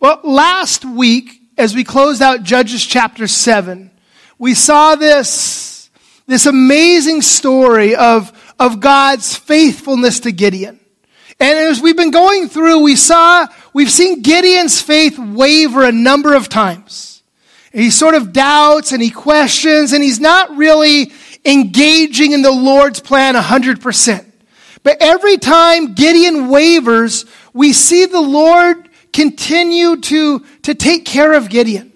Well, last week, as we closed out Judges chapter 7, we saw this, this amazing story of, of God's faithfulness to Gideon. And as we've been going through, we saw, we've seen Gideon's faith waver a number of times. He sort of doubts and he questions and he's not really engaging in the Lord's plan 100%. But every time Gideon wavers, we see the Lord continue to, to take care of Gideon,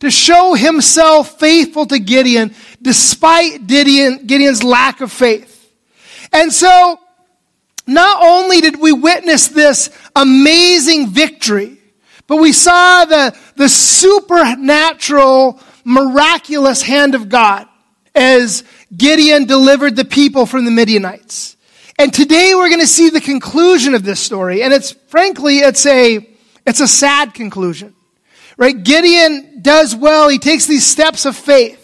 to show himself faithful to Gideon despite Gideon, Gideon's lack of faith. And so, not only did we witness this amazing victory, but we saw the, the supernatural, miraculous hand of God as Gideon delivered the people from the Midianites. And today we're going to see the conclusion of this story. And it's, frankly, it's a, it's a sad conclusion. Right? Gideon does well. He takes these steps of faith.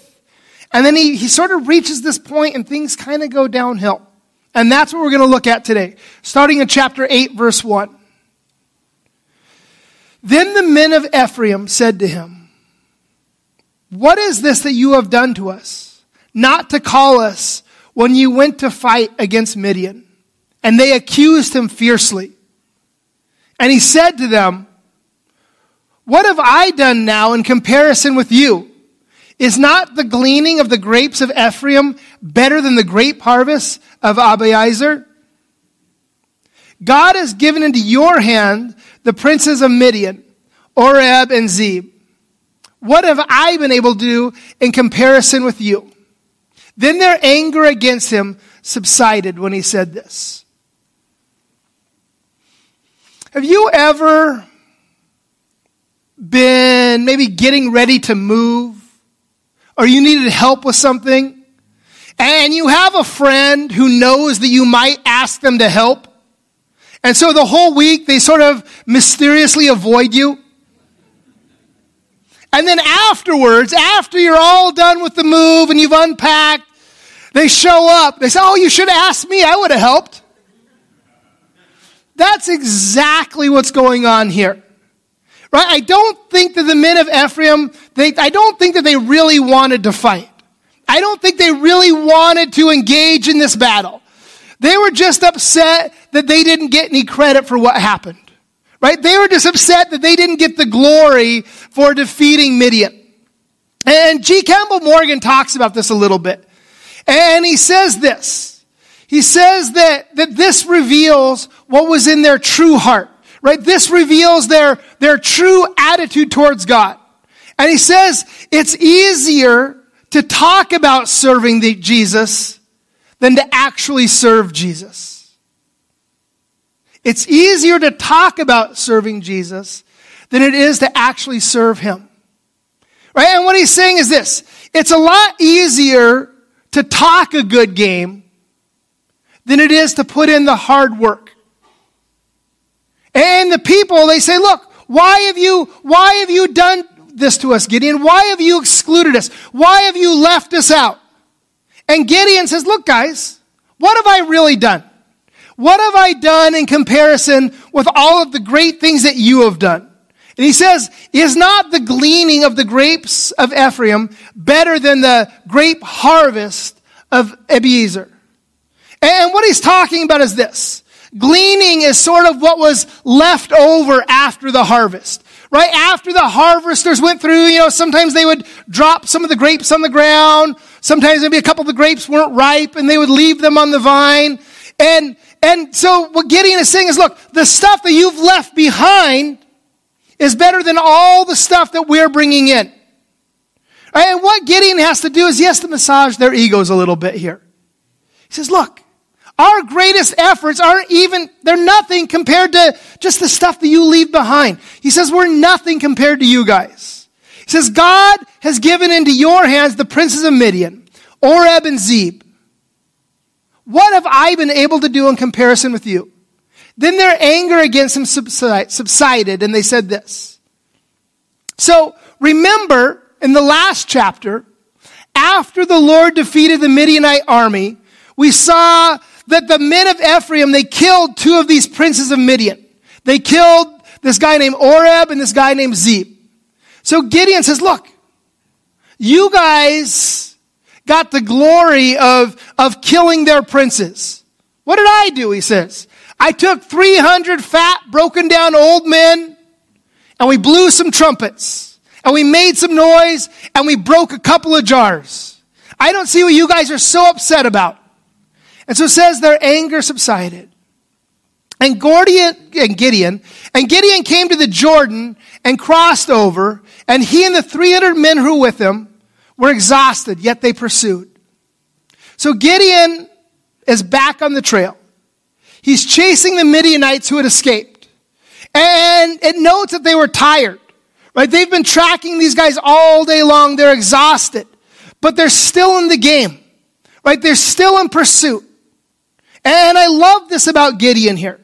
And then he, he sort of reaches this point and things kind of go downhill. And that's what we're going to look at today, starting in chapter 8, verse 1. Then the men of Ephraim said to him, What is this that you have done to us? Not to call us when you went to fight against Midian. And they accused him fiercely. And he said to them, What have I done now in comparison with you? Is not the gleaning of the grapes of Ephraim better than the grape harvest of Abiezer? God has given into your hand the princes of Midian, Oreb and Zeb. What have I been able to do in comparison with you? Then their anger against him subsided when he said this. Have you ever been maybe getting ready to move or you needed help with something and you have a friend who knows that you might ask them to help? And so the whole week they sort of mysteriously avoid you. And then afterwards, after you're all done with the move and you've unpacked, they show up. They say, Oh, you should have asked me. I would have helped. That's exactly what's going on here. Right? I don't think that the men of Ephraim, they, I don't think that they really wanted to fight. I don't think they really wanted to engage in this battle. They were just upset that they didn't get any credit for what happened. Right? They were just upset that they didn't get the glory for defeating Midian. And G. Campbell Morgan talks about this a little bit. And he says this. He says that, that this reveals what was in their true heart, right? This reveals their, their true attitude towards God. And he says it's easier to talk about serving the Jesus than to actually serve Jesus. It's easier to talk about serving Jesus than it is to actually serve him. Right? And what he's saying is this. It's a lot easier to talk a good game than it is to put in the hard work. And the people, they say, look, why have you, why have you done this to us, Gideon? Why have you excluded us? Why have you left us out? And Gideon says, look, guys, what have I really done? What have I done in comparison with all of the great things that you have done? And he says, is not the gleaning of the grapes of Ephraim better than the grape harvest of Abiezer? And what he's talking about is this. Gleaning is sort of what was left over after the harvest. Right after the harvesters went through, you know, sometimes they would drop some of the grapes on the ground. Sometimes maybe a couple of the grapes weren't ripe and they would leave them on the vine. And, and so what Gideon is saying is, look, the stuff that you've left behind is better than all the stuff that we're bringing in. Right? And what Gideon has to do is has to massage their egos a little bit here. He says, look, our greatest efforts aren't even, they're nothing compared to just the stuff that you leave behind. He says, we're nothing compared to you guys. He says, God has given into your hands the princes of Midian, Oreb and Zeb. What have I been able to do in comparison with you? Then their anger against him subsided, and they said this. So remember, in the last chapter, after the Lord defeated the Midianite army, we saw that the men of Ephraim, they killed two of these princes of Midian. They killed this guy named Oreb, and this guy named Zeb. So Gideon says, look, you guys got the glory of, of killing their princes. What did I do? He says. I took 300 fat, broken down old men, and we blew some trumpets, and we made some noise, and we broke a couple of jars. I don't see what you guys are so upset about. And so it says their anger subsided. And Gordian and Gideon, and Gideon came to the Jordan and crossed over, and he and the 300 men who were with him were exhausted, yet they pursued. So Gideon is back on the trail. He's chasing the Midianites who had escaped. And it notes that they were tired, right? They've been tracking these guys all day long. They're exhausted, but they're still in the game, right? They're still in pursuit. And I love this about Gideon here.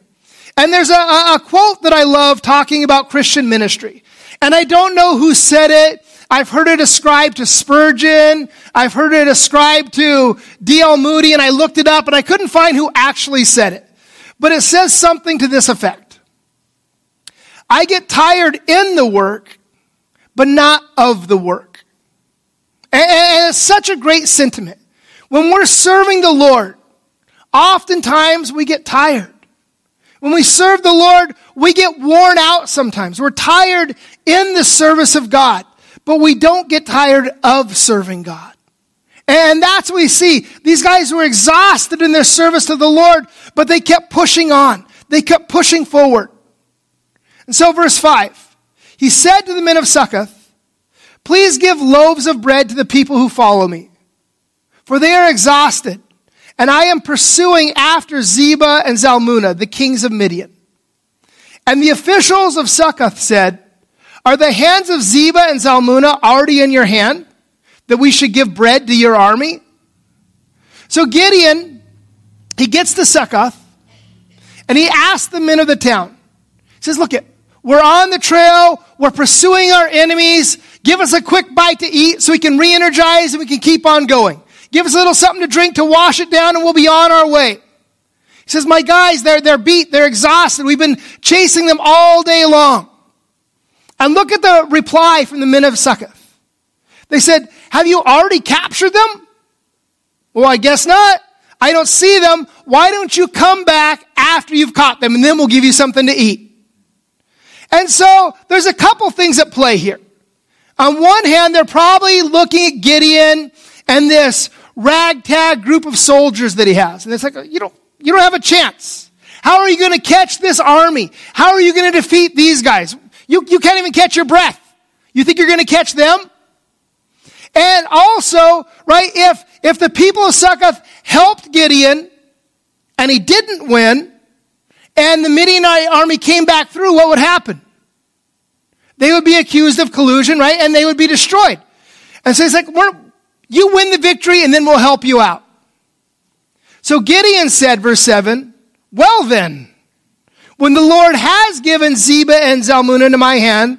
And there's a, a, quote that I love talking about Christian ministry. And I don't know who said it. I've heard it ascribed to Spurgeon. I've heard it ascribed to D.L. Moody, and I looked it up and I couldn't find who actually said it. But it says something to this effect. I get tired in the work, but not of the work. And, and it's such a great sentiment. When we're serving the Lord, oftentimes we get tired. When we serve the Lord, we get worn out sometimes. We're tired in the service of God, but we don't get tired of serving God. And that's what we see. These guys were exhausted in their service to the Lord, but they kept pushing on. They kept pushing forward. And so, verse 5 He said to the men of Succoth, Please give loaves of bread to the people who follow me, for they are exhausted and I am pursuing after Zebah and Zalmunna, the kings of Midian. And the officials of Succoth said, Are the hands of Zebah and Zalmunna already in your hand, that we should give bread to your army? So Gideon, he gets to Succoth, and he asks the men of the town. He says, Look, it, we're on the trail, we're pursuing our enemies. Give us a quick bite to eat so we can re energize and we can keep on going. Give us a little something to drink to wash it down and we'll be on our way. He says, my guys, they're, they're beat. They're exhausted. We've been chasing them all day long. And look at the reply from the men of Succoth. They said, have you already captured them? Well, I guess not. I don't see them. Why don't you come back after you've caught them and then we'll give you something to eat? And so there's a couple things at play here. On one hand, they're probably looking at Gideon and this ragtag group of soldiers that he has. And it's like, you don't, you don't have a chance. How are you going to catch this army? How are you going to defeat these guys? You, you can't even catch your breath. You think you're going to catch them? And also, right, if, if the people of Succoth helped Gideon and he didn't win and the Midianite army came back through, what would happen? They would be accused of collusion, right? And they would be destroyed. And so it's like, we're, you win the victory and then we'll help you out. So Gideon said, verse 7, Well then, when the Lord has given Zebah and Zalmunna into my hand,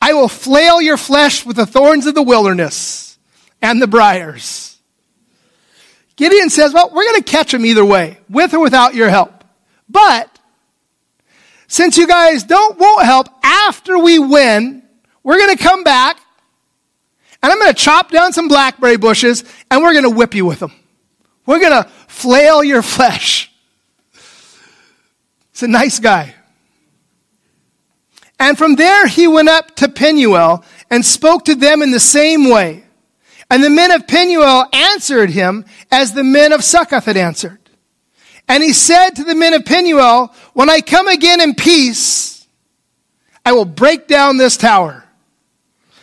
I will flail your flesh with the thorns of the wilderness and the briars. Gideon says, Well, we're going to catch them either way, with or without your help. But since you guys don't won't help after we win, we're going to come back and I'm going to chop down some blackberry bushes and we're going to whip you with them. We're going to flail your flesh. It's a nice guy. And from there he went up to Penuel and spoke to them in the same way. And the men of Penuel answered him as the men of Succoth had answered. And he said to the men of Penuel, when I come again in peace, I will break down this tower.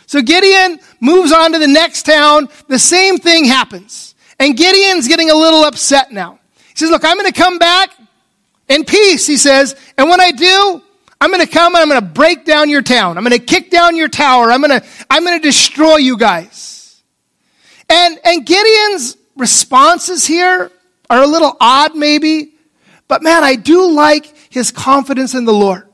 So Gideon moves on to the next town. The same thing happens. And Gideon's getting a little upset now. He says, Look, I'm going to come back in peace, he says. And when I do, I'm going to come and I'm going to break down your town. I'm going to kick down your tower. I'm going to, I'm going to destroy you guys. And, and Gideon's responses here are a little odd, maybe. But man, I do like his confidence in the Lord.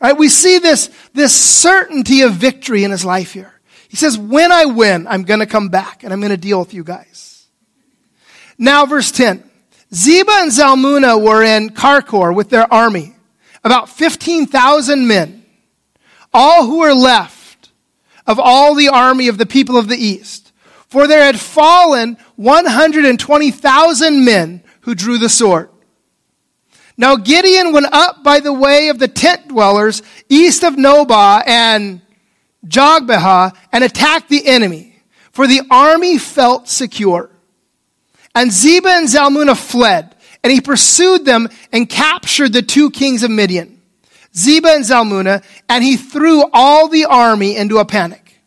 Right? We see this, this certainty of victory in his life here. He says, when I win, I'm going to come back and I'm going to deal with you guys. Now, verse 10. Zebah and Zalmunna were in Karkor with their army. about 15,000 men, all who were left of all the army of the people of the east. For there had fallen 120,000 men who drew the sword. Now Gideon went up by the way of the tent dwellers east of Nobah and Jogbehah and attacked the enemy, for the army felt secure. And Zebah and Zalmunna fled, and he pursued them and captured the two kings of Midian, Zebah and Zalmunna, and he threw all the army into a panic.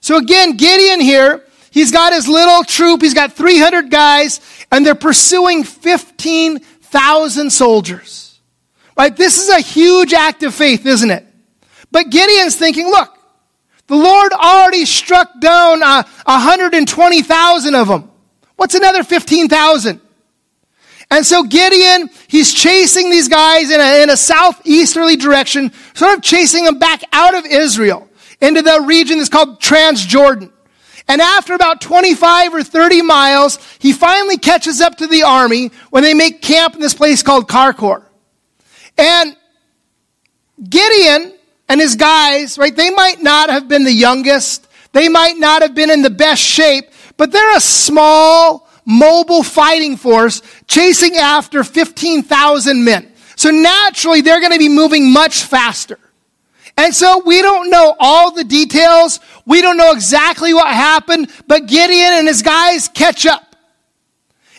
So again, Gideon here, he's got his little troop, he's got 300 guys, and they're pursuing 15,000 soldiers. Right? This is a huge act of faith, isn't it? But Gideon's thinking, look, the Lord already struck down uh, 120,000 of them. What's another 15,000? And so Gideon, he's chasing these guys in a, in a southeasterly direction, sort of chasing them back out of Israel into the region that's called Transjordan. And after about 25 or 30 miles, he finally catches up to the army when they make camp in this place called Karkor. And Gideon and his guys, right, they might not have been the youngest. They might not have been in the best shape, but they're a small, mobile fighting force chasing after 15,000 men. So naturally, they're going to be moving much faster. And so we don't know all the details. We don't know exactly what happened, but Gideon and his guys catch up.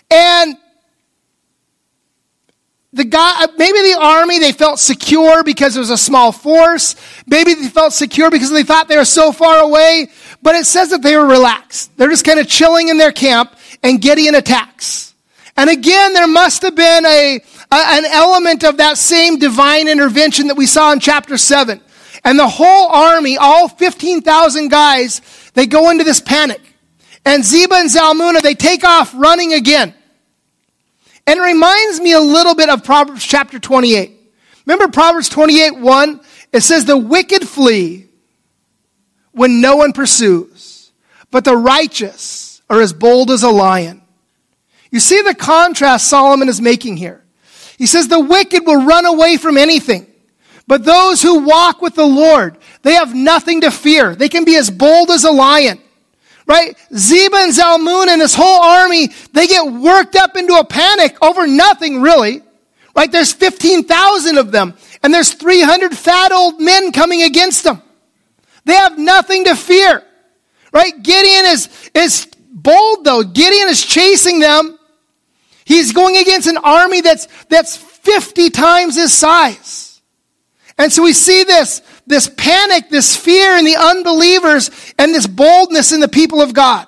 And the guy, uh, maybe the army, they felt secure because it was a small force. Maybe they felt secure because they thought they were so far away. But it says that they were relaxed. They're just kind of chilling in their camp and Gideon attacks. And again, there must have been a, a, an element of that same divine intervention that we saw in chapter 7. And the whole army, all 15,000 guys, they go into this panic. And Zebah and Zalmunna, they take off running again. And it reminds me a little bit of Proverbs chapter 28. Remember Proverbs 28 1? It says, The wicked flee when no one pursues, but the righteous are as bold as a lion. You see the contrast Solomon is making here. He says, The wicked will run away from anything. But those who walk with the Lord, they have nothing to fear. They can be as bold as a lion. Right? Zebah and Zalmunna this whole army, they get worked up into a panic over nothing really. Right? There's 15,000 of them and there's 300 fat old men coming against them. They have nothing to fear. Right? Gideon is, is bold though. Gideon is chasing them. He's going against an army that's, that's 50 times his size. And so we see this, this panic, this fear in the unbelievers, and this boldness in the people of God.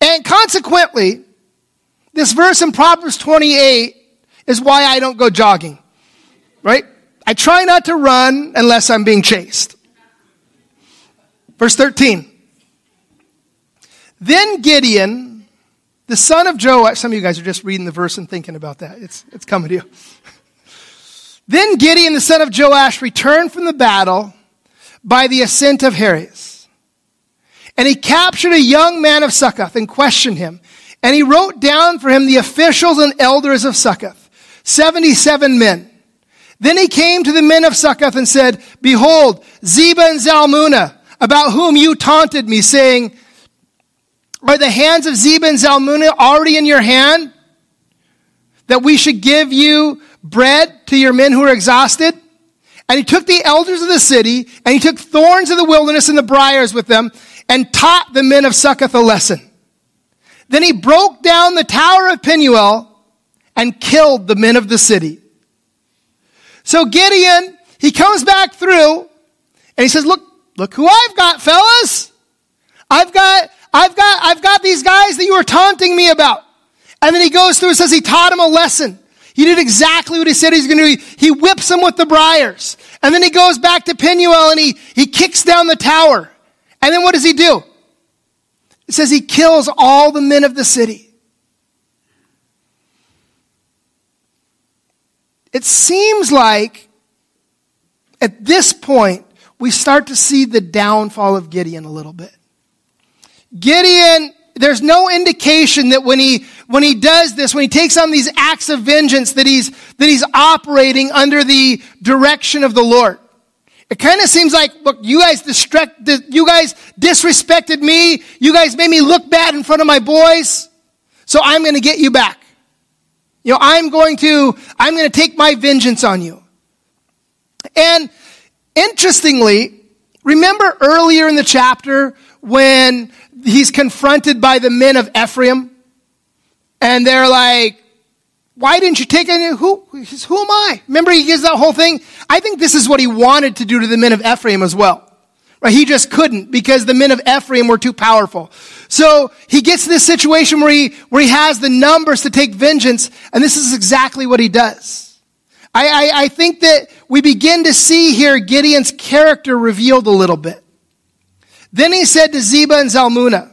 And consequently, this verse in Proverbs 28 is why I don't go jogging. Right? I try not to run unless I'm being chased. Verse 13. Then Gideon, the son of Joash, some of you guys are just reading the verse and thinking about that. It's, it's coming to you. Then Gideon, the son of Joash, returned from the battle by the ascent of Heres. And he captured a young man of Succoth and questioned him. And he wrote down for him the officials and elders of Succoth, 77 men. Then he came to the men of Succoth and said, Behold, Zebah and Zalmunna, about whom you taunted me, saying, Are the hands of Zebah and Zalmunna already in your hand? That we should give you bread to your men who are exhausted? And he took the elders of the city, and he took thorns of the wilderness and the briars with them, and taught the men of Succoth a lesson. Then he broke down the tower of Penuel and killed the men of the city. So Gideon, he comes back through, and he says, look, look who I've got, fellas. I've got, I've got, I've got these guys that you were taunting me about. And then he goes through and says he taught them a lesson. He did exactly what he said he's going to do. He whips them with the briars. And then he goes back to Penuel and he, he kicks down the tower. And then what does he do? It says he kills all the men of the city. It seems like at this point, we start to see the downfall of Gideon a little bit. Gideon, there's no indication that when he, when he does this, when he takes on these acts of vengeance, that he's, that he's operating under the direction of the Lord. It kind of seems like, look, you guys distract, you guys disrespected me. You guys made me look bad in front of my boys. So I'm going to get you back. You know, I'm going to, I'm going to take my vengeance on you. And interestingly, remember earlier in the chapter when he's confronted by the men of Ephraim? And they're like, why didn't you take any? Who, says, who am I? Remember, he gives that whole thing. I think this is what he wanted to do to the men of Ephraim as well. Right? He just couldn't because the men of Ephraim were too powerful. So he gets this situation where he, where he has the numbers to take vengeance, and this is exactly what he does. I, I, I think that we begin to see here Gideon's character revealed a little bit. Then he said to Zebah and Zalmunna,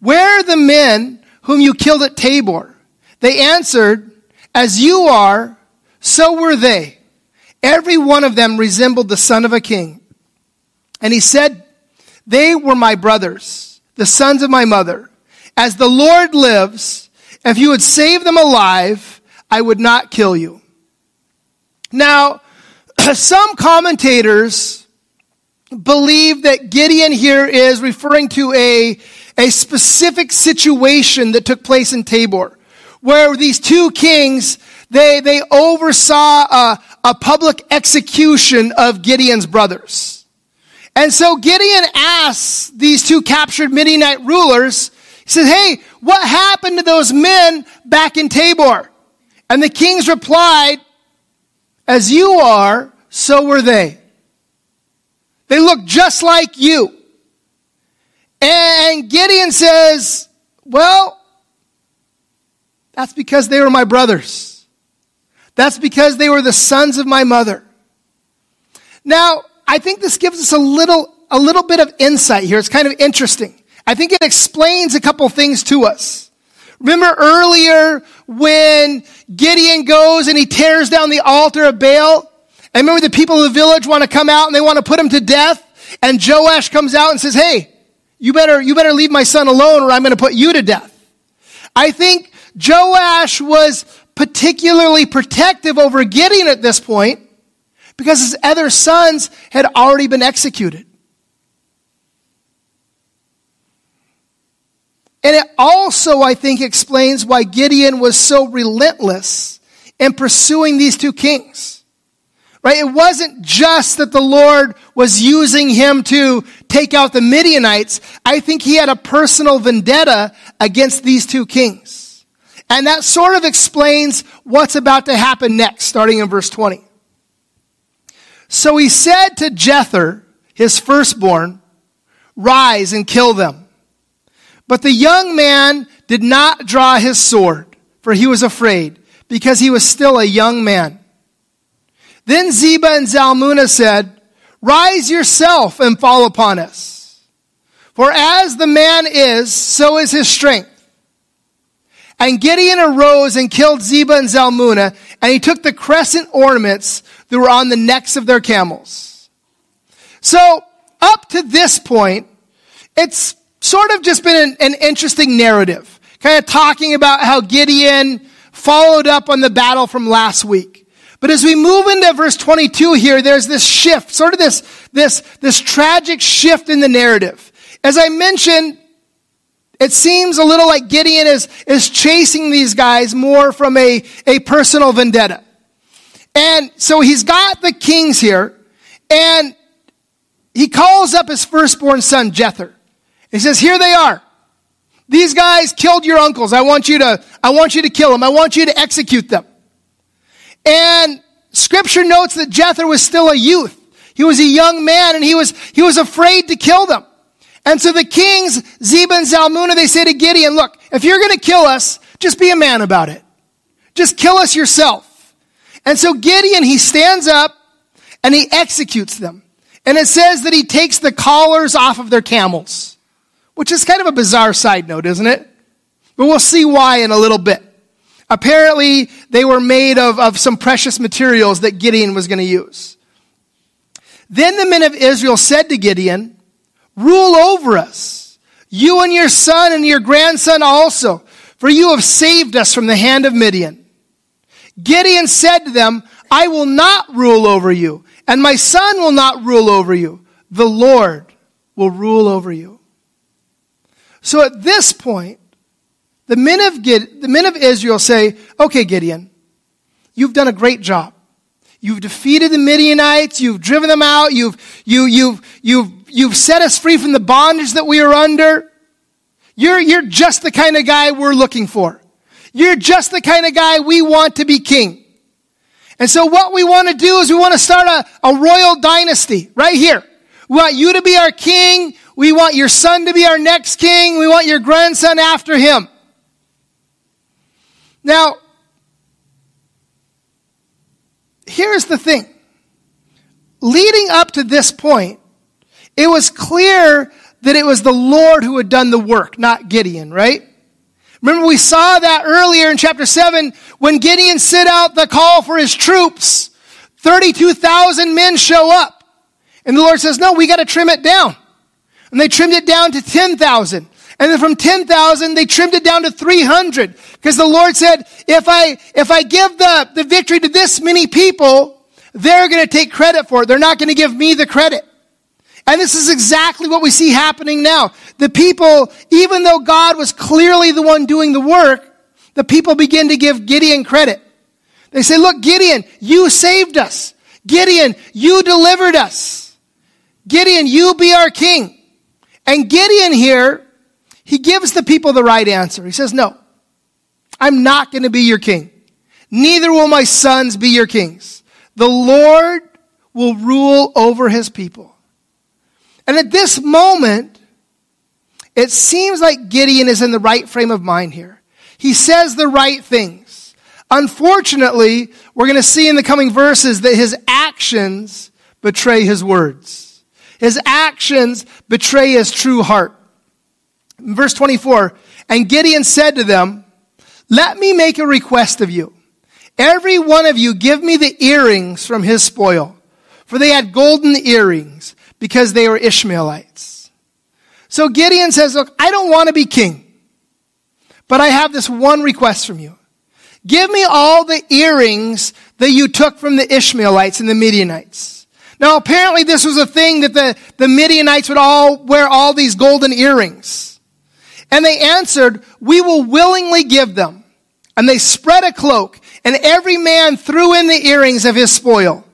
Where are the men whom you killed at Tabor? They answered, As you are, so were they. Every one of them resembled the son of a king. And he said, They were my brothers, the sons of my mother. As the Lord lives, if you would save them alive, I would not kill you. Now, some commentators believe that Gideon here is referring to a, a specific situation that took place in Tabor where these two kings, they, they oversaw a, a public execution of Gideon's brothers. And so Gideon asks these two captured Midianite rulers, he says, Hey, what happened to those men back in Tabor? And the kings replied, As you are, so were they. They look just like you. And Gideon says, Well, that's because they were my brothers. That's because they were the sons of my mother. Now, I think this gives us a little, a little bit of insight here. It's kind of interesting. I think it explains a couple things to us. Remember earlier when Gideon goes and he tears down the altar of Baal? And remember the people of the village want to come out and they want to put him to death? And Joash comes out and says, Hey, you better, you better leave my son alone or I'm going to put you to death. I think Joash was particularly protective over Gideon at this point because his other sons had already been executed. And it also, I think, explains why Gideon was so relentless in pursuing these two kings. Right? It wasn't just that the Lord was using him to take out the Midianites. I think he had a personal vendetta against these two kings. And that sort of explains what's about to happen next, starting in verse 20. So he said to Jether, his firstborn, Rise and kill them. But the young man did not draw his sword, for he was afraid, because he was still a young man. Then Zebah and Zalmunna said, Rise yourself and fall upon us. For as the man is, so is his strength. And Gideon arose and killed Zebah and Zalmunna, and he took the crescent ornaments that were on the necks of their camels. So, up to this point, it's sort of just been an, an interesting narrative, kind of talking about how Gideon followed up on the battle from last week. But as we move into verse 22 here, there's this shift, sort of this, this, this tragic shift in the narrative. As I mentioned, it seems a little like Gideon is, is chasing these guys more from a, a personal vendetta. And so he's got the kings here, and he calls up his firstborn son, Jether. He says, Here they are. These guys killed your uncles. I want you to, I want you to kill them. I want you to execute them. And scripture notes that Jether was still a youth. He was a young man and he was, he was afraid to kill them. And so the kings, Zebah and Zalmunna, they say to Gideon, look, if you're going to kill us, just be a man about it. Just kill us yourself. And so Gideon, he stands up and he executes them. And it says that he takes the collars off of their camels, which is kind of a bizarre side note, isn't it? But we'll see why in a little bit. Apparently, they were made of, of some precious materials that Gideon was going to use. Then the men of Israel said to Gideon, Rule over us, you and your son and your grandson also. for you have saved us from the hand of Midian. Gideon said to them, I will not rule over you, and my son will not rule over you. The Lord will rule over you. So at this point, the men of, the men of Israel say, Okay, Gideon, you've done a great job. You've defeated the Midianites. You've driven them out. You've, you, you've, you've, you've set us free from the bondage that we are under. You're, you're just the kind of guy we're looking for. You're just the kind of guy we want to be king. And so what we want to do is we want to start a, a royal dynasty right here. We want you to be our king. We want your son to be our next king. We want your grandson after him. Now, here's the thing. Leading up to this point, it was clear that it was the Lord who had done the work, not Gideon, right? Remember we saw that earlier in chapter 7 when Gideon sent out the call for his troops. 32,000 men show up. And the Lord says, no, we got to trim it down. And they trimmed it down to 10,000. And then from 10,000, they trimmed it down to 300. Because the Lord said, if I, if I give the, the victory to this many people, they're going to take credit for it. They're not going to give me the credit. And this is exactly what we see happening now. The people, even though God was clearly the one doing the work, the people begin to give Gideon credit. They say, look, Gideon, you saved us. Gideon, you delivered us. Gideon, you be our king. And Gideon here, he gives the people the right answer. He says, no, I'm not going to be your king. Neither will my sons be your kings. The Lord will rule over his people. And at this moment, it seems like Gideon is in the right frame of mind here. He says the right things. Unfortunately, we're going to see in the coming verses that his actions betray his words. His actions betray his true heart. Verse 24, and Gideon said to them, Let me make a request of you. Every one of you give me the earrings from his spoil. For they had golden earrings because they were Ishmaelites. So Gideon says, Look, I don't want to be king, but I have this one request from you. Give me all the earrings that you took from the Ishmaelites and the Midianites. Now, apparently, this was a thing that the, the Midianites would all wear all these golden earrings. And they answered, We will willingly give them. And they spread a cloak, and every man threw in the earrings of his spoil.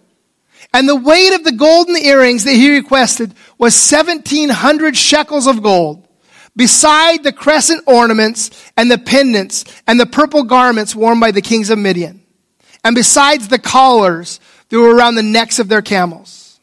And the weight of the golden earrings that he requested was 1700 shekels of gold, beside the crescent ornaments and the pendants and the purple garments worn by the kings of Midian, and besides the collars that were around the necks of their camels.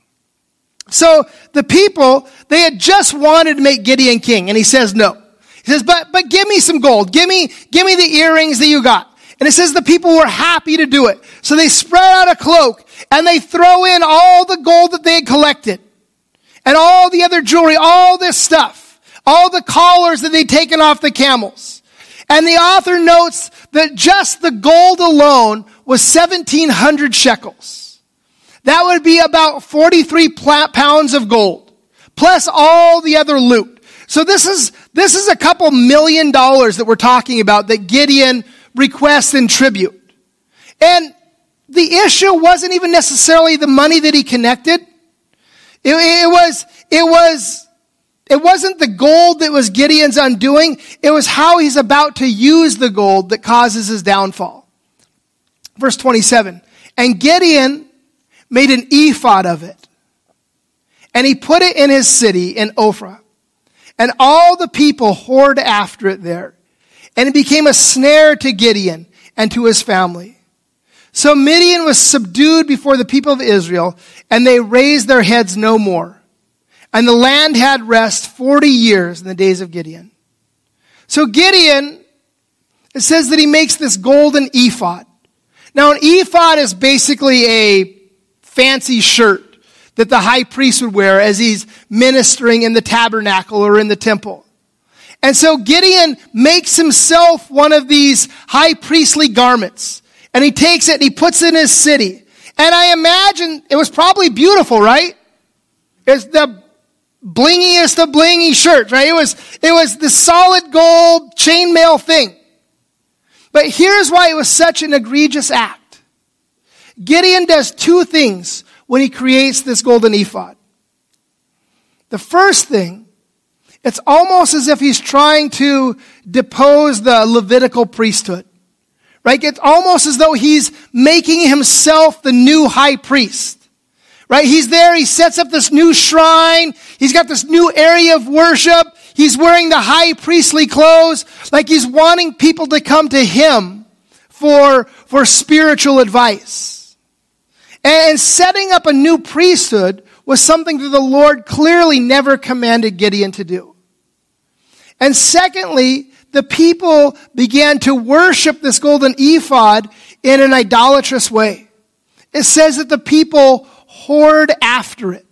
So the people, they had just wanted to make Gideon king, and he says no. He says, but, but give me some gold. Give me, give me the earrings that you got. And it says the people were happy to do it. So they spread out a cloak and they throw in all the gold that they had collected and all the other jewelry, all this stuff, all the collars that they'd taken off the camels. And the author notes that just the gold alone was 1700 shekels. That would be about 43 pounds of gold, plus all the other loot. So this is, this is a couple million dollars that we're talking about that Gideon requests in tribute. And the issue wasn't even necessarily the money that he connected. It, it, was, it was, it wasn't the gold that was Gideon's undoing. It was how he's about to use the gold that causes his downfall. Verse 27. And Gideon made an ephod of it. And he put it in his city in Ophrah. And all the people whored after it there. And it became a snare to Gideon and to his family. So Midian was subdued before the people of Israel, and they raised their heads no more. And the land had rest 40 years in the days of Gideon. So Gideon, it says that he makes this golden ephod. Now an ephod is basically a fancy shirt that the high priest would wear as he's ministering in the tabernacle or in the temple. And so Gideon makes himself one of these high priestly garments. And he takes it and he puts it in his city. And I imagine it was probably beautiful, right? It's the blingiest of blingy shirts, right? It was, it was the solid gold chainmail thing. But here's why it was such an egregious act. Gideon does two things when he creates this golden ephod. The first thing, it's almost as if he's trying to depose the Levitical priesthood. Right? It's almost as though he's making himself the new high priest. Right? He's there, he sets up this new shrine, he's got this new area of worship, he's wearing the high priestly clothes, like he's wanting people to come to him for, for spiritual advice. And setting up a new priesthood was something that the Lord clearly never commanded Gideon to do. And secondly, the people began to worship this golden ephod in an idolatrous way. It says that the people whored after it.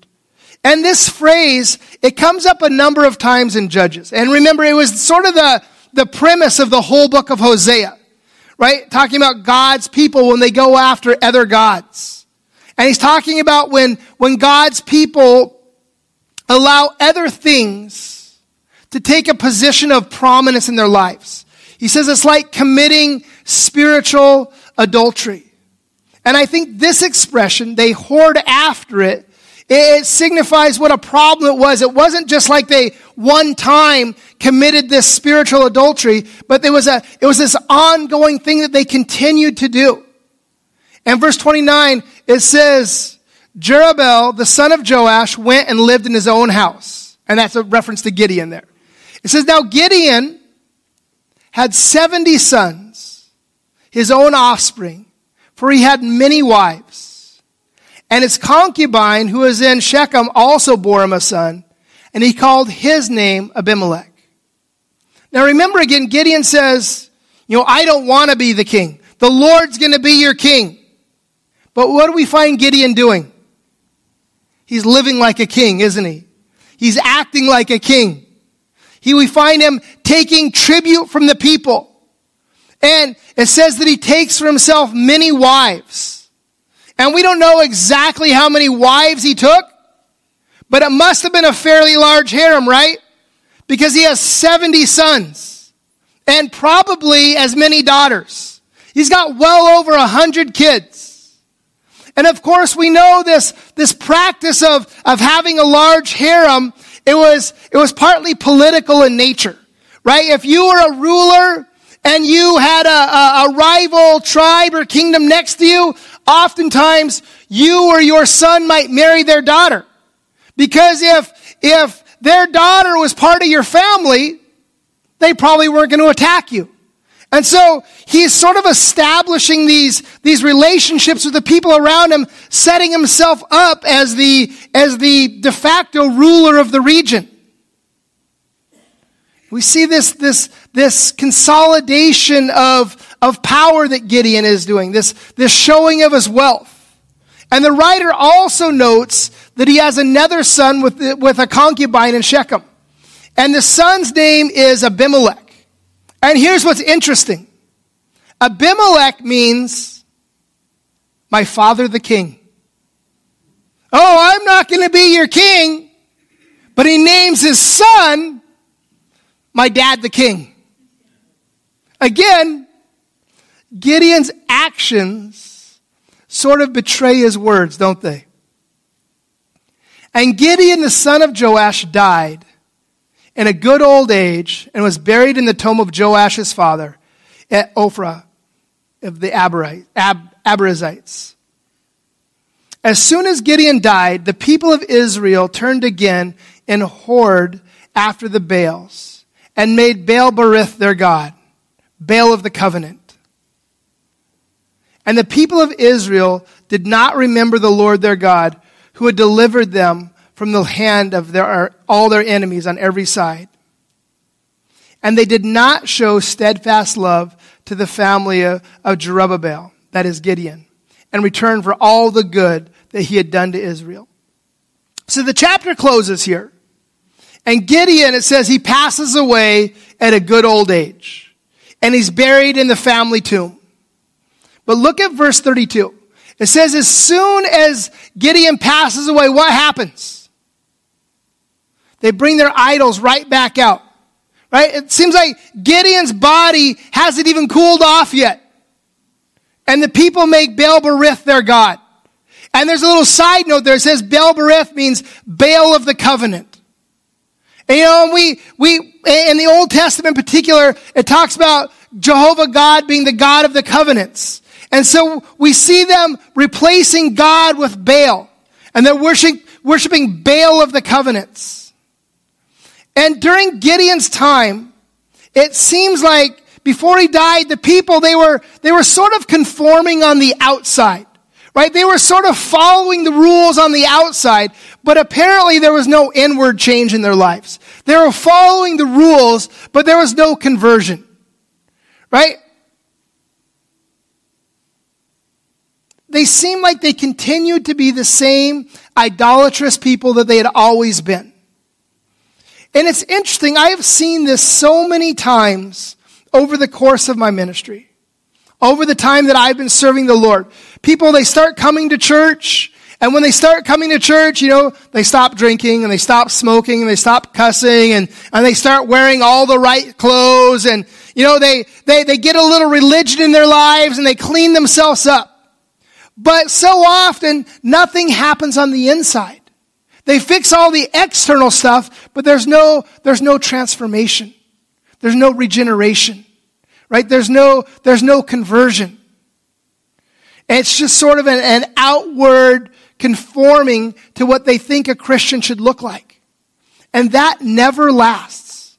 And this phrase, it comes up a number of times in Judges. And remember, it was sort of the, the premise of the whole book of Hosea, right? Talking about God's people when they go after other gods. And he's talking about when, when God's people allow other things to take a position of prominence in their lives. He says it's like committing spiritual adultery. And I think this expression, they whored after it, it signifies what a problem it was. It wasn't just like they one time committed this spiritual adultery, but there was a, it was this ongoing thing that they continued to do. And verse 29, it says, Jerubbaal, the son of Joash, went and lived in his own house. And that's a reference to Gideon there. It says, now Gideon had 70 sons, his own offspring, for he had many wives. And his concubine, who was in Shechem, also bore him a son, and he called his name Abimelech. Now remember again, Gideon says, you know, I don't want to be the king. The Lord's going to be your king. But what do we find Gideon doing? He's living like a king, isn't he? He's acting like a king. He, we find him taking tribute from the people. And it says that he takes for himself many wives. And we don't know exactly how many wives he took, but it must have been a fairly large harem, right? Because he has 70 sons and probably as many daughters. He's got well over a hundred kids. And of course, we know this, this practice of, of having a large harem, it was, it was partly political in nature, right? If you were a ruler, and you had a, a, a, rival tribe or kingdom next to you, oftentimes you or your son might marry their daughter. Because if, if their daughter was part of your family, they probably weren't going to attack you. And so he's sort of establishing these, these relationships with the people around him, setting himself up as the, as the de facto ruler of the region. We see this, this, this consolidation of, of power that Gideon is doing, this, this showing of his wealth. And the writer also notes that he has another son with, with a concubine in Shechem. And the son's name is Abimelech. And here's what's interesting. Abimelech means my father the king. Oh, I'm not going to be your king. But he names his son my dad the king. Again, Gideon's actions sort of betray his words, don't they? And Gideon, the son of Joash, died in a good old age and was buried in the tomb of Joash's father at Ophrah of the Abiezrites. As soon as Gideon died, the people of Israel turned again and whored after the Baals and made Baal Berith their God, Baal of the covenant. And the people of Israel did not remember the Lord their God, who had delivered them from the hand of their, all their enemies on every side. And they did not show steadfast love to the family of, of Jerubbaal, that is Gideon, in return for all the good that he had done to Israel. So the chapter closes here. And Gideon, it says he passes away at a good old age. And he's buried in the family tomb. But look at verse 32. It says, as soon as Gideon passes away, what happens? They bring their idols right back out. Right? It seems like Gideon's body hasn't even cooled off yet. And the people make Baal Berith their God. And there's a little side note there. It says Baal Berith means Baal of the covenant. And you know, we, we, in the Old Testament in particular, it talks about Jehovah God being the God of the covenants. And so we see them replacing God with Baal. And they're worshiping, worshiping Baal of the covenants. And during Gideon's time, it seems like before he died, the people, they were, they were sort of conforming on the outside. Right? They were sort of following the rules on the outside, but apparently there was no inward change in their lives. They were following the rules, but there was no conversion. Right? They seemed like they continued to be the same idolatrous people that they had always been. And it's interesting, I have seen this so many times over the course of my ministry over the time that I've been serving the Lord. People, they start coming to church, and when they start coming to church, you know, they stop drinking and they stop smoking and they stop cussing and, and they start wearing all the right clothes and, you know, they, they, they get a little religion in their lives and they clean themselves up. But so often, nothing happens on the inside. They fix all the external stuff, but there's no, there's no transformation. There's no regeneration right? There's no, there's no conversion. It's just sort of an, an outward conforming to what they think a Christian should look like. And that never lasts.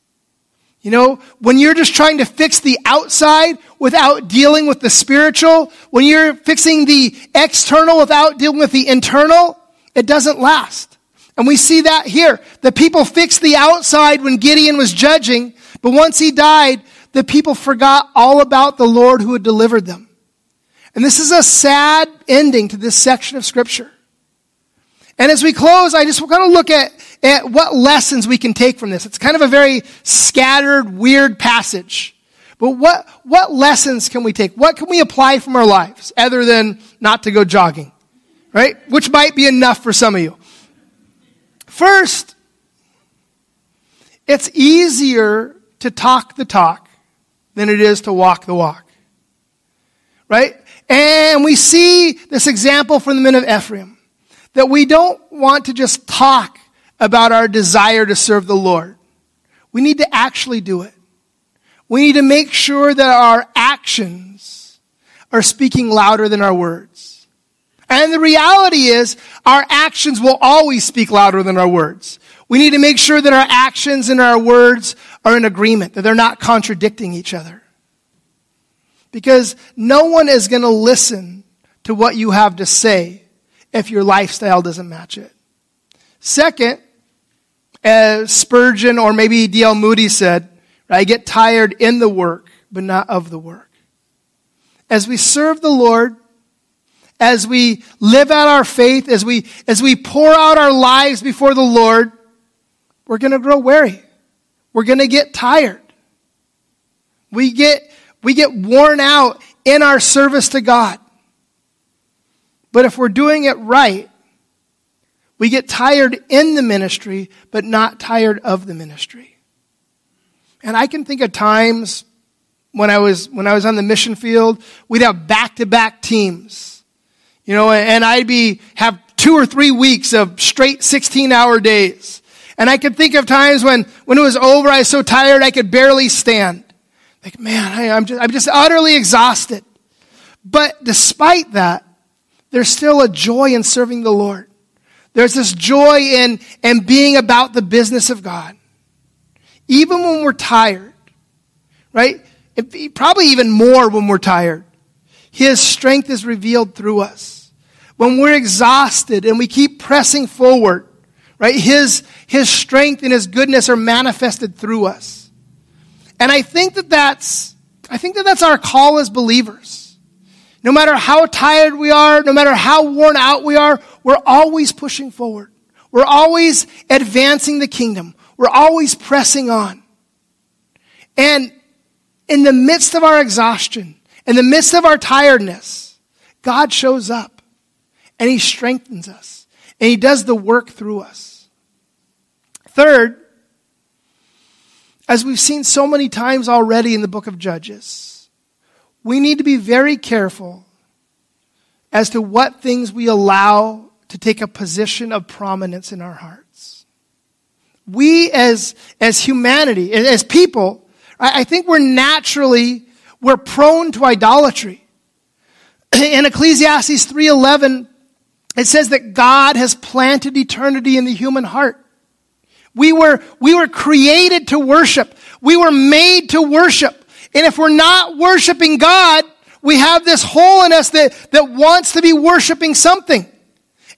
You know, when you're just trying to fix the outside without dealing with the spiritual, when you're fixing the external without dealing with the internal, it doesn't last. And we see that here. The people fixed the outside when Gideon was judging, but once he died, the people forgot all about the Lord who had delivered them. And this is a sad ending to this section of scripture. And as we close, I just want to look at, at what lessons we can take from this. It's kind of a very scattered, weird passage. But what, what lessons can we take? What can we apply from our lives other than not to go jogging? Right? Which might be enough for some of you. First, it's easier to talk the talk than it is to walk the walk. Right? And we see this example from the men of Ephraim that we don't want to just talk about our desire to serve the Lord. We need to actually do it. We need to make sure that our actions are speaking louder than our words. And the reality is, our actions will always speak louder than our words. We need to make sure that our actions and our words are in agreement, that they're not contradicting each other. Because no one is going to listen to what you have to say if your lifestyle doesn't match it. Second, as Spurgeon or maybe D.L. Moody said, I get tired in the work, but not of the work. As we serve the Lord, as we live out our faith, as we, as we pour out our lives before the Lord, we're going to grow weary. We're going to get tired. We get, we get worn out in our service to God. But if we're doing it right, we get tired in the ministry, but not tired of the ministry. And I can think of times when I was, when I was on the mission field, we'd have back to back teams. You know, and I'd be, have two or three weeks of straight 16 hour days. And I could think of times when, when it was over, I was so tired I could barely stand. Like, man, I, I'm, just, I'm just utterly exhausted. But despite that, there's still a joy in serving the Lord. There's this joy in, in being about the business of God. Even when we're tired, right? It, probably even more when we're tired. His strength is revealed through us. When we're exhausted and we keep pressing forward, right? His, his strength and his goodness are manifested through us. And I think that that's, I think that that's our call as believers. No matter how tired we are, no matter how worn out we are, we're always pushing forward. We're always advancing the kingdom. We're always pressing on. And in the midst of our exhaustion, in the midst of our tiredness, God shows up and He strengthens us and He does the work through us. Third, as we've seen so many times already in the book of Judges, we need to be very careful as to what things we allow to take a position of prominence in our hearts. We as, as humanity, as people, I think we're naturally, we're prone to idolatry. In Ecclesiastes 3.11, it says that God has planted eternity in the human heart. We were, we were created to worship. We were made to worship. And if we're not worshiping God, we have this hole in us that, that wants to be worshiping something.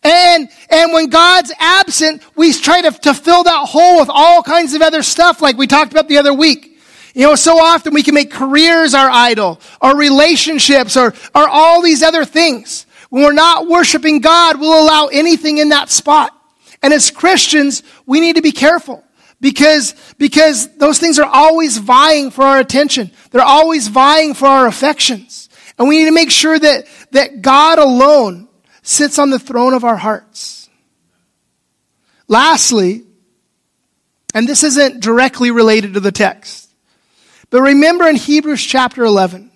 And, and when God's absent, we try to, to fill that hole with all kinds of other stuff like we talked about the other week. You know, so often we can make careers our idol, or relationships, or, or all these other things. When we're not worshiping God, we'll allow anything in that spot. And as Christians, we need to be careful because, because those things are always vying for our attention. They're always vying for our affections. And we need to make sure that, that God alone sits on the throne of our hearts. Lastly, and this isn't directly related to the text, but remember in Hebrews chapter 11,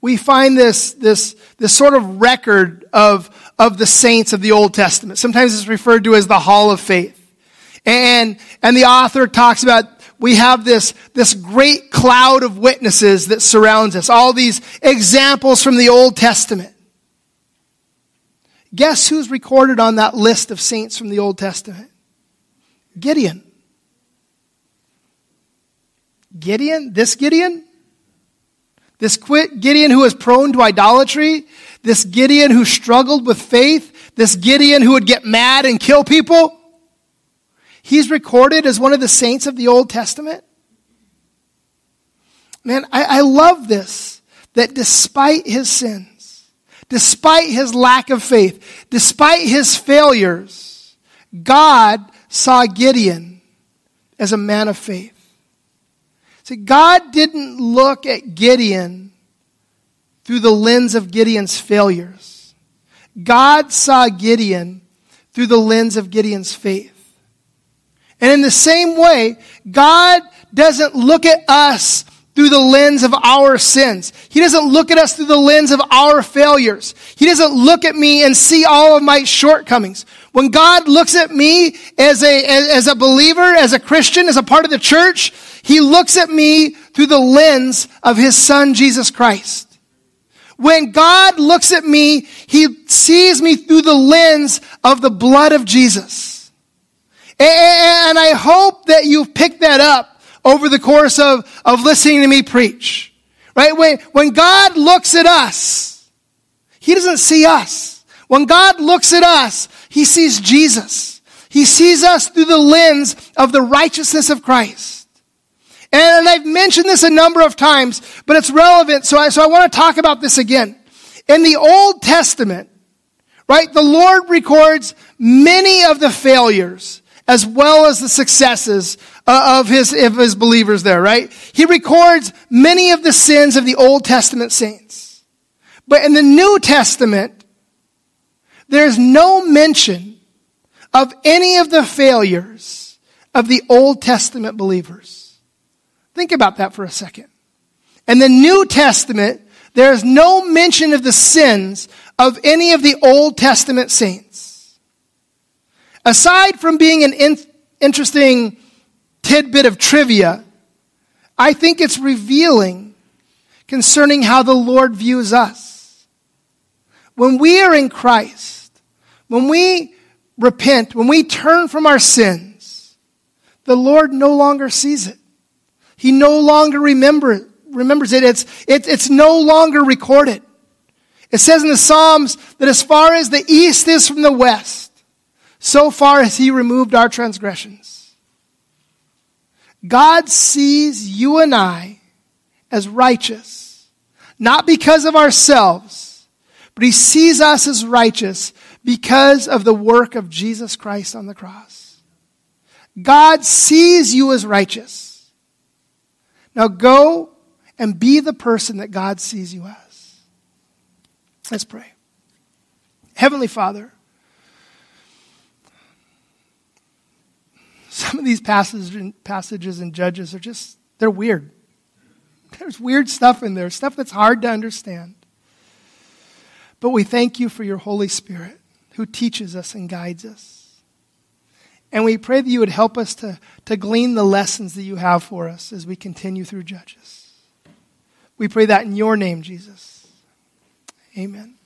we find this, this, this sort of record of, of the saints of the Old Testament. Sometimes it's referred to as the Hall of Faith. And, and the author talks about we have this, this great cloud of witnesses that surrounds us, all these examples from the Old Testament. Guess who's recorded on that list of saints from the Old Testament? Gideon. Gideon? This Gideon? This Gideon who was prone to idolatry, this Gideon who struggled with faith, this Gideon who would get mad and kill people, he's recorded as one of the saints of the Old Testament. Man, I, I love this, that despite his sins, despite his lack of faith, despite his failures, God saw Gideon as a man of faith. See, God didn't look at Gideon through the lens of Gideon's failures. God saw Gideon through the lens of Gideon's faith. And in the same way, God doesn't look at us through the lens of our sins. He doesn't look at us through the lens of our failures. He doesn't look at me and see all of my shortcomings. When God looks at me as a, as a believer, as a Christian, as a part of the church, He looks at me through the lens of His Son, Jesus Christ. When God looks at me, He sees me through the lens of the blood of Jesus. And I hope that you've picked that up over the course of, of listening to me preach. Right? When, when God looks at us, He doesn't see us. When God looks at us, He sees Jesus. He sees us through the lens of the righteousness of Christ. And I've mentioned this a number of times, but it's relevant, so I, so I want to talk about this again. In the Old Testament, right, the Lord records many of the failures as well as the successes uh, of his, of his believers there, right? He records many of the sins of the Old Testament saints. But in the New Testament, there's no mention of any of the failures of the Old Testament believers. Think about that for a second. In the New Testament, there is no mention of the sins of any of the Old Testament saints. Aside from being an in- interesting tidbit of trivia, I think it's revealing concerning how the Lord views us. When we are in Christ, when we repent, when we turn from our sins, the Lord no longer sees it. He no longer remember, remembers it. It's, it, it's no longer recorded. It says in the Psalms that as far as the east is from the west, so far has He removed our transgressions. God sees you and I as righteous, not because of ourselves, but He sees us as righteous because of the work of Jesus Christ on the cross. God sees you as righteous. Now go and be the person that God sees you as. Let's pray. Heavenly Father, some of these passages, passages in Judges are just, they're weird. There's weird stuff in there, stuff that's hard to understand. But we thank you for your Holy Spirit who teaches us and guides us. And we pray that you would help us to, to glean the lessons that you have for us as we continue through Judges. We pray that in your name, Jesus. Amen.